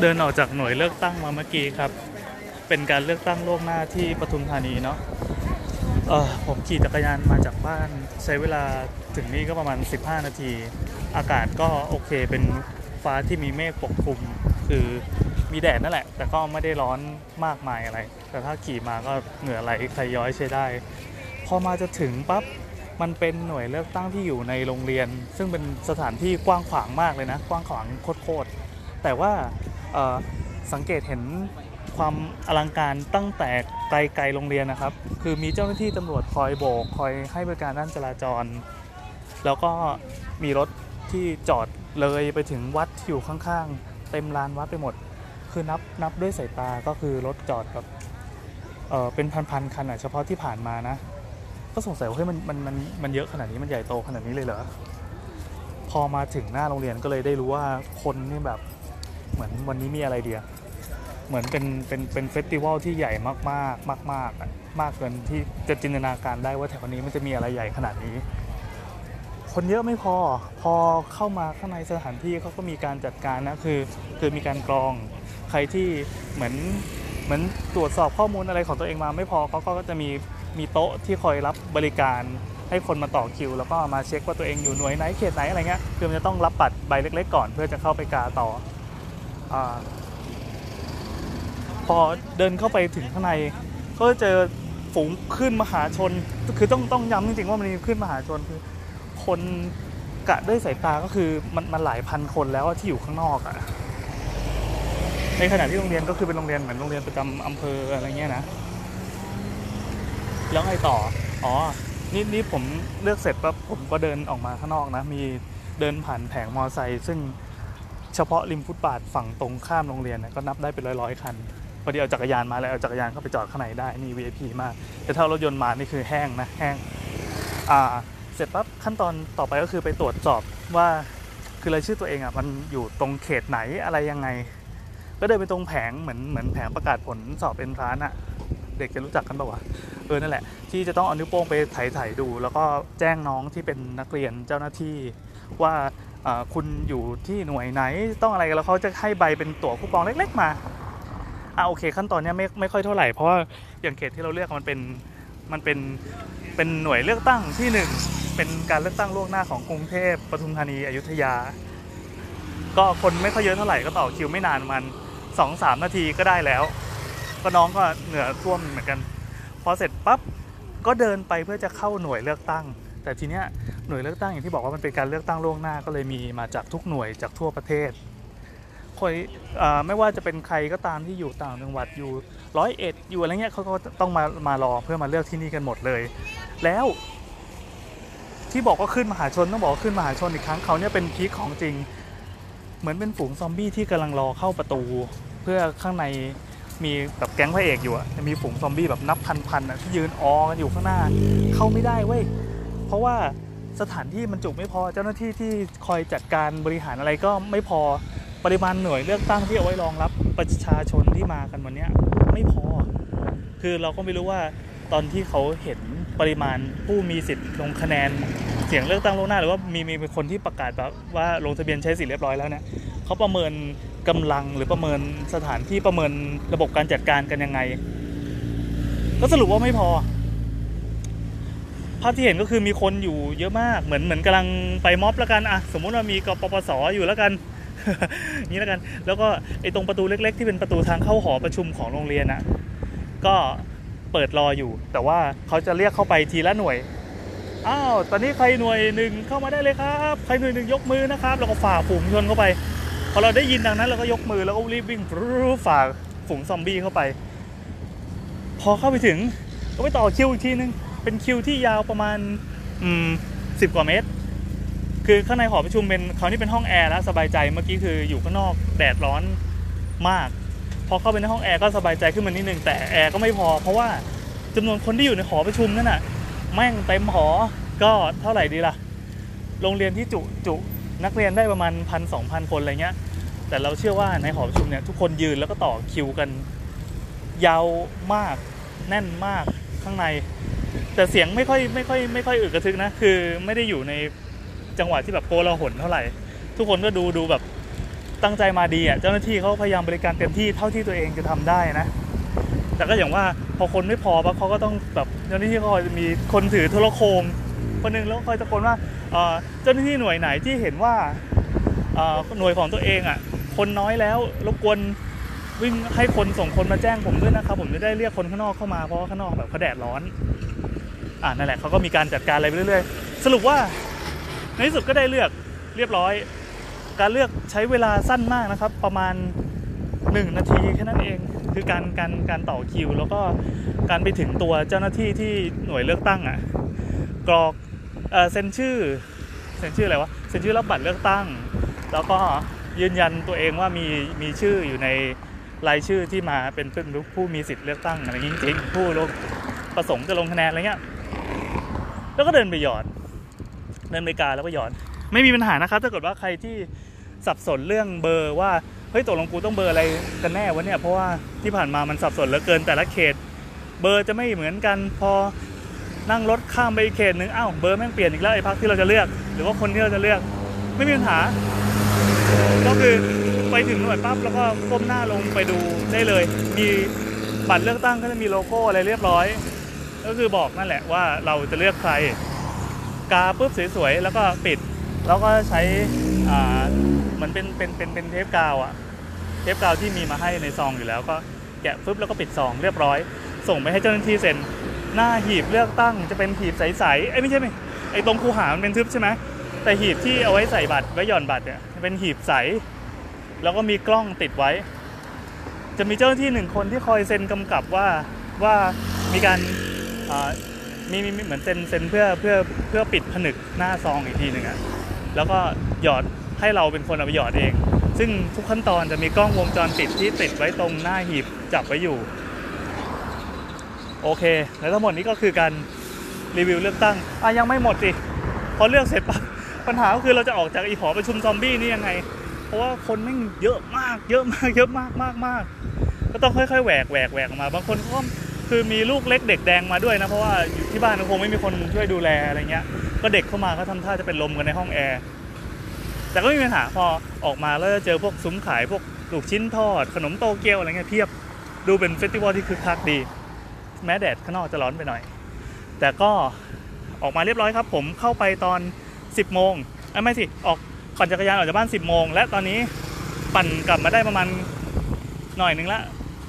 เดินออกจากหน่วยเลือกตั้งมาเมื่อกี้ครับ เป็นการเลือกตั้งล่วงหน้าที่ปทุมธานีเนาะเออผมขี่จักรยานมาจากบ้านใช้เวลาถึงนี่ก็ประมาณ 15 นาที อากาศก็โอเคเป็นฟ้าที่มีเมฆปกคลุม คือมีแดดนั่นแหละ แต่ก็ไม่ได้ร้อนมากมายอะไร แต่ถ้าขี่มาก็เหงื่อไหลใครย้อยใช้ได้ พอมาจะถึงปั๊บมันเป็นหน่วยเลือกตั้งที่อยู่ในโรงเรียน ซึ่งเป็นสถานที่กว้างขวางมากเลยนะ กว้างขวางโคตรแต่ว่า สังเกตเห็นความอลังการตั้งแต่ไกลๆโรงเรียนนะครับ คือมีเจ้าหน้าที่ตำรวจคอยโบกคอยให้บริการด้านจราจร แล้วก็มีรถที่จอดเลยไปถึงวัดที่อยู่ข้างๆ เต็มลานวัดไปหมด คือนับนับด้วยสายตาก็คือรถจอดแบบเออเป็นพันๆคันอะเฉพาะที่ผ่านมานะ ก็สงสัยว่าเฮ้ยมันมันมันมันเยอะขนาดนี้มันใหญ่โตขนาดนี้เลยเหรอพอมาถึงหน้าโรงเรียนก็เลยได้รู้ว่าคนนี่แบบ เหมือนวันนี้มีอะไรเดียเหมือนเป็นเป็นเป็นเฟสติวัลที่ใหญ่มากมากมากมากๆมากเกินที่จะจินตนาการได้ว่าแถวนี้มันจะมีอะไรใหญ่ขนาดนี้ คนเยอะไม่พอพอเข้ามาข้างในสถานที่เขาก็มีการจัดการนะคือ คือมีการกรองใครที่เหมือนเหมือนตรวจสอบข้อมูลอะไรของตัวเองมาไม่พอเขาก็จะมีมีโต๊ะที่คอยรับบริการให้คนมาต่อคิว แล้วก็มาเช็คว่าตัวเองอยู่หน่วยไหนเขตไหนอะไรเงี้ยคือมันจะต้องรับบัตรใบเล็ก ๆ ก่อนเพื่อจะเข้าไปกาต่อ พอเดินเข้าไปถึงข้างใน ก็เจอฝูงขึ้นมหาชน คือต้องต้องย้ำจริงๆว่ามันมีขึ้นมหาชนคือคนกะด้วยสายตาก็คือมันมันหลายพันคนแล้วที่อยู่ข้างนอกอะในขณะที่โรงเรียนก็คือเป็นโรงเรียนเหมือนโรงเรียนประจำอำเภออะไรเงี้ยนะ แล้วไงต่อ อ๋อ นี่นี่ผมเลือกเสร็จปั๊บผมก็เดินออกมาข้างนอกนะ มีเดินผ่านแผงมอไซค์ซึ่ง เฉพาะริมฟุตบาทฝั่งตรงข้ามโรงเรียนนี่ยก็นับได้เป็นร้อยๆคันพอดีเอาจักรยานมาแล้วเอาจักรยานเข้าไปจอดข้างในได้นี่ VIP มาก แต่ถ้ารถยนต์มานี่คือแห้งนะแห้งอ่าเสร็จปั๊บขั้นตอนต่อไปก็คือไปตรวจสอบว่าคือรายชื่อตัวเองอะมันอยู่ตรงเขตไหนอะไรยังไง ก็เดินไปตรงแผงเหมือนเหมือนแผงประกาศผลสอบเป็นร้านอะเด็กจะรู้จักกันปะวะเออนั่นแหละ ที่จะต้องเอานิ้วโป้งไปไถ่ายดู แล้วก็แจ้งน้องที่เป็นนักเรียนเจ้าหน้าที่ว่า คุณอยู่ที่หน่วยไหนต้องอะไรแล้วเขาจะให้ใบเป็นตั๋วคูปองเล็ก ๆ มาอ่าโอเค ขั้นตอนนี้ไม่ไม่ค่อยเท่าไหร่เพราะว่าอย่างเขตที่เราเลือกมันเป็นมันเป็นเป็นหน่วยเลือกตั้งที่หนึ่งเป็นการเลือกตั้งล่วงหน้าของกรุงเทพปทุมธานีอยุธยา ก็คนไม่ค่อยเยอะเท่าไหร่ก็ต่อคิวไม่นานมันสองสามนาทีก็ได้แล้ว ก็น้องก็เหงื่อท่วมเหมือนกัน พอเสร็จปั๊บก็เดินไปเพื่อจะเข้าหน่วยเลือกตั้ง แต่ทีเนี้ยหน่วยเลือกตั้งอย่างที่บอกว่ามันเป็นการเลือกตั้งล่วงหน้าก็เลยมีมาจากทุกหน่วยจากทั่วประเทศคอยอไม่ว่าจะเป็นใครก็ตามที่อยู่ต่างจังหวัดอยู่ร้อยเอ็ดอยู่อะไรเงี้ยเขาก็ต้องมามารอเพื่อมาเลือกที่นี่กันหมดเลย แล้ว ที่บอกว่าขึ้นมหาชนต้องบอกขึ้นมหาชนอีกครั้งเขาเนี่ยเป็นพีคของจริง เหมือนเป็นฝูงซอมบี้ที่กำลังรอเข้าประตู เพื่อข้างในมีแบบแก๊งพระเอกอยู่อะจะมีฝูงซอมบี้แบบนับพันๆอะที่ยืนออกันอยู่ข้างหน้า เข้าไม่ได้เว้ย เพราะว่าสถานที่มันจุไม่พอเจ้าหน้าที่ที่คอยจัดการบริหารอะไรก็ไม่พอปริมาณหน่วยเลือกตั้งที่เอาไว้รองรับประชาชนที่มากันวันนี้ไม่พอ คือเราก็ไม่รู้ว่าตอนที่เขาเห็นปริมาณผู้มีสิทธิ์ลงคะแนนเสียงเลือกตั้งล่วงหน้าหรือว่ามีมีคนที่ประกาศแบบว่าลงทะเบียนใช้สิทธิ์เรียบร้อยแล้วเนี่ยเขาประเมินกำลังหรือประเมินสถานที่ประเมินระบบการจัดการกันยังไง ก็สรุปว่าไม่พอ ภาพที่เห็นก็คือมีคนอยู่เยอะมากเหมือนเหมือนกำลังไปม็อบแล้วกันอะสมมุติว่ามีกปปสอยู่แล้วกันนี้แล้วกัน แล้วก็ไอ้ตรงประตูเล็ก ๆ ที่เป็นประตูทางเข้าหอประชุมของโรงเรียนอะก็เปิดรออยู่ แต่ว่าเขาจะเรียกเข้าไปทีละหน่วยอ้าวตอนนี้ใครหน่วยหนึ่งเข้ามาได้เลยครับใครหน่วยหนึ่งยกมือนะครับแล้วก็ฝ่าฝูงชนเข้าไปพอเราได้ยินดังนั้นเราก็ยกมือแล้วก็รีบวิ่งฝ่าฝูงซอมบี้เข้าไป พอเข้าไปถึงก็ไปต่อคิวอีกทีนึง เป็นคิวที่ยาวประมาณอืมสิบกว่าเมตร คือข้างในหอประชุมเป็นคราวนี้เป็นห้องแอร์แล้วสบายใจเมื่อกี้คืออยู่ข้างนอกแดดร้อนมาก พอเข้าไปในห้องแอร์ก็สบายใจขึ้นมานิดนึงแต่แอร์ก็ไม่พอ เพราะว่าจำนวนคนที่อยู่ในหอประชุมนั่นน่ะแม่งเต็มหอก็เท่าไหร่ดีล่ะ โรงเรียนที่จุจุนักเรียนได้ประมาณพันสองพันคนอะไรเงี้ย แต่เราเชื่อว่าในหอประชุมเนี่ยทุกคนยืนแล้วก็ต่อคิวกัน ยาวมากแน่นมากข้างใน แต่เสียงไม่ค่อยไม่ค่อยไม่ค่อยอึกกระทึกนะ คือไม่ได้อยู่ในจังหวะที่แบบโกลาหลเท่าไหร่ ทุกคนก็ดูดูแบบตั้งใจมาดีอะเจ้าหน้าที่เขาพยายามบริการเต็มที่เท่าที่ตัวเองจะทำได้นะ แต่ก็อย่างว่าพอคนไม่พอปะเขาก็ต้องแบบเจ้าหน้าที่ก็จะมีคนถือโทรโคงคนหนึ่งแล้วคอยตะโกนว่าเจ้าหน้าที่หน่วยไหนที่เห็นว่าหน่วยของตัวเองอะ คนน้อยแล้วรบกวนวิ่งให้คนส่งคนมาแจ้งผมด้วยนะครับผมจะได้เรียกคนข้างนอกเข้ามาเพราะข้างนอกแบบเขาแดดร้อน อ่านั่นแหละเขาก็มีการจัดการอะไรไปเรื่อยๆ สรุปว่าในที่สุดก็ได้เลือกเรียบร้อย การเลือกใช้เวลาสั้นมากนะครับ ประมาณ 1 นาทีแค่นั้นเอง คือการการการต่อคิว แล้วก็การไปถึงตัวเจ้าหน้าที่ที่หน่วยเลือกตั้งอะกรอกเออเซ็นชื่อเซ็นชื่ออะไรวะเซ็นชื่อรับบัตรเลือกตั้ง แล้วก็ยืนยันตัวเองว่ามีมีชื่ออยู่ในรายชื่อที่มาเป็นเป็นผู้มีสิทธิ์เลือกตั้งอะไรจริงๆผู้ลงประสงค์จะลงคะแนนอะไรเงี้ย แล้วก็เดินไปหยอดเดินไปกาแล้วก็หยอด ไม่มีปัญหานะครับถ้าเกิดว่าใครที่สับสนเรื่องเบอร์ว่าเฮ้ยตกลงกูต้องเบอร์อะไรกันแน่วะเนี่ยเพราะว่าที่ผ่านมามันสับสนเหลือเกินแต่ละเขต เบอร์จะไม่เหมือนกันพอนั่งรถข้ามไปอีกเขตหนึ่งอ้าวเบอร์แม่งเปลี่ยนอีกแล้วไอ้พักที่เราจะเลือก หรือว่าคนที่เราจะเลือก ไม่มีปัญหา ก็คือไปถึงหน่วยปั๊บแล้วก็ก้มหน้าลงไปดูได้เลย มีบัตรเลือกตั้งก็จะมีโลโก้อะไรเรียบร้อย ก็คือบอกนั่นแหละว่าเราจะเลือกใคร กาปุ๊บสวยๆแล้วก็ปิด แล้วก็ใช้อ่าเหมันเป็นเป็นเป็นเป็นเทปกาวอะเทปกาวที่มีมาให้ในซองอยู่แล้วก็แกะปุ๊บแล้วก็ปิดซองเรียบร้อย ส่งไปให้เจ้าหน้าที่เซ็นหน้าหีบเลือกตั้งจะเป็นหีบใสๆไอ้ไม่ใช่ไหมไอ้ตรงคูหามันเป็นทึบใช่ไหมแต่หีบที่เอาไว้ใส่บัตรไว้หย่อนบัตรเนี่ยเป็นหีบใส แล้วก็มีกล้องติดไว้ จะมีเจ้าหน้าที่หนึ่งคนที่คอยเซ็นกำกับว่าว่ามีการ มีมีเหมือนเซ็นเซ็นเพื่อเพื่อเพื่อปิดผนึกหน้าซองอีกทีหนึ่งอะแล้วก็หยอดให้เราเป็นคนเอาไปหยอดเอง ซึ่งทุกขั้นตอนจะมีกล้องวงจรปิดที่ติดไว้ตรงหน้าหีบจับไว้อยู่ โอเค แล้วทั้งหมดนี้ก็คือการรีวิวเลือกตั้งอะยังไม่หมดสิพอเลือกเสร็จปั๊บปัญหาก็คือเราจะออกจากอีหอประชุมซอมบี้นี่ยังไง เพราะว่าคนแม่งเยอะมาก เยอะมาก เยอะมากมากมากก็ต้องค่อยๆแหวกแหวกแหวกออกมา บางคนก็ คือมีลูกเล็กเด็กแดงมาด้วยนะเพราะว่าอยู่ที่บ้านก็คงไม่มีคนช่วยดูแลอะไรเงี้ย ก็เด็กเข้ามาก็ทำท่าจะเป็นลมกันในห้องแอร์แต่ก็ไม่มีปัญหาพอออกมาแล้วจะเจอพวกซุ้มขายพวกลูกชิ้นทอด ขนมโตเกียวอะไรเงี้ยเพียบดูเป็นเฟสติวัลที่คึกคักดี แม้แดดข้างนอกจะร้อนไปหน่อย แต่ก็ออกมาเรียบร้อยครับผมเข้าไปตอน 10 โมงไม่สิออกปั่นจักรยานออกจากบ้าน 10 โมง และตอนนี้ปั่นกลับมาได้ประมาณหน่อยนึงละ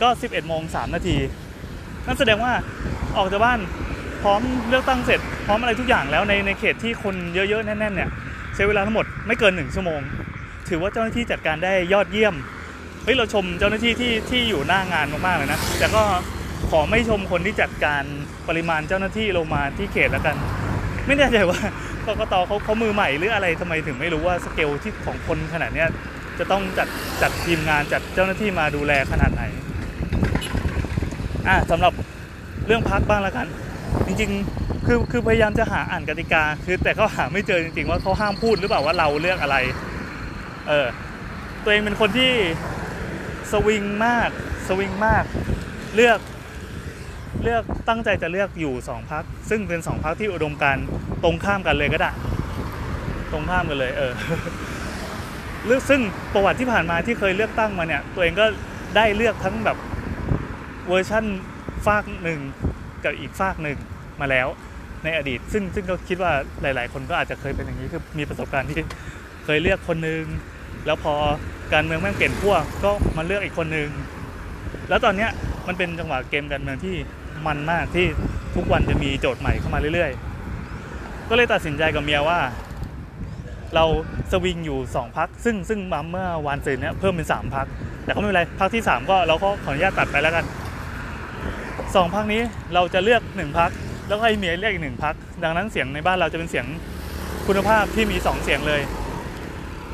ก็ 11โมง3นาที นั่นแสดงว่าออกจากบ้านพร้อมเลือกตั้งเสร็จ พร้อมอะไรทุกอย่างแล้วในในเขตที่คนเยอะๆแน่นๆเนี่ยใช้เวลาทั้งหมดไม่เกิน1ชั่วโมง ถือว่าเจ้าหน้าที่จัดการได้ยอดเยี่ยมเฮ้ยเราชมเจ้าหน้าที่ที่ที่อยู่หน้างานมากๆเลยนะแต่ก็ขอไม่ชมคนที่จัดการปริมาณเจ้าหน้าที่ลงมาที่เขตแล้วกัน ไม่แน่ใจว่ากกตเขาเขามือใหม่หรืออะไรทำไมถึงไม่รู้ว่าสเกลที่ของคนขนาดเนี้ยจะต้องจัดจัดทีมงานจัดเจ้าหน้าที่มาดูแลขนาดไหน อะสำหรับเรื่องพักบ้างล้วกัน จริงๆคือคือพยายามจะหาอ่านกติกา คือแต่ก็หาไม่เจอจริงๆว่าเขาห้ามพูดหรือเปล่าว่าเราเลือกอะไร เออตัวเองเป็นคนที่สวิงมากสวิงมาก เลือกเลือกตั้งใจจะเลือกอยู่สองพักซึ่งเป็นสองพักที่อุดมการตรงข้ามกันเลยก็ได้ ตรงข้ามกันเลย เออเลือกซึ่งประวัติที่ผ่านมาที่เคยเลือกตั้งมาเนี่ย ตัวเองก็ได้เลือกทั้งแบบ เวอร์ชั่นฝากหนึ่งกับอีกฝากหนึ่งมาแล้วในอดีต ซึ่งซึ่งก็คิดว่าหลาย ๆ คนก็อาจจะเคยเป็นอย่างนี้คือมีประสบการณ์ที่เคยเลือกคนหนึ่งแล้วพอการเมืองแม่งเปลี่ยนขั้วก็มาเลือกอีกคนหนึ่งแล้วตอนเนี้ยมันเป็นจังหวะเกมการเมืองที่มันมากที่ทุกวันจะมีโจทย์ใหม่เข้ามาเรื่อย ๆ ก็เลยตัดสินใจกับเมียว่า เราสวิงอยู่2พักซึ่งซึ่งมาเมื่อวานซืนเนี้ยเพิ่มเป็น3พักแต่ก็ไม่เป็นไรพักที่ 3 ก็เราก็ขออนุญาตตัดไปแล้วกัน 2พักนี้เราจะเลือก1พักแล้วก็ให้เมียเลือกอีกหนึ่งพักดังนั้นเสียงในบ้านเราจะเป็นเสียงคุณภาพที่มี2เสียงเลย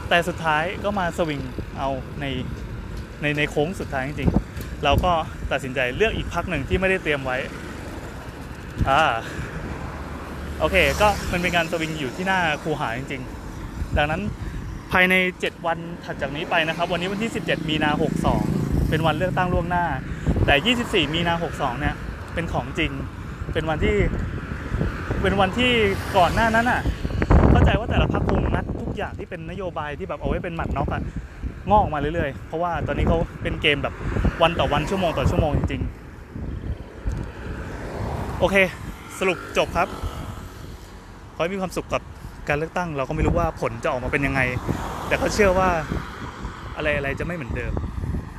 แต่สุดท้ายก็มาสวิงเอาในในในโค้งสุดท้ายจริงๆ เราก็ตัดสินใจเลือกอีกพักหนึ่งที่ไม่ได้เตรียมไว้อ่าโอเค ก็มันเป็นการสวิงอยู่ที่หน้าคูหาจริงๆ ดังนั้นภายใน 7 วันถัดจากนี้ไปนะครับ วันนี้วันที่ 17 มีนา 62 เป็นวันเลือกตั้งล่วงหน้า แต่ 24 มีนา62 เนี่ย เป็นของจริง เป็นวันที่ เป็นวันที่ก่อนหน้านั้นอะ เข้าใจว่าแต่ละพรรคคงนัดทุกอย่างที่เป็นนโยบายที่แบบเอาไว้เป็นหมัดน็อกอะงอกออกมาเรื่อยๆ เพราะว่าตอนนี้เขาเป็นเกมแบบวันต่อวันชั่วโมงต่อชั่วโมงจริงๆ โอเค สรุปจบครับ ขอให้มีความสุขกับการเลือกตั้ง เราก็ไม่รู้ว่าผลจะออกมาเป็นยังไง แต่ก็เชื่อว่าอะไรๆจะไม่เหมือนเดิม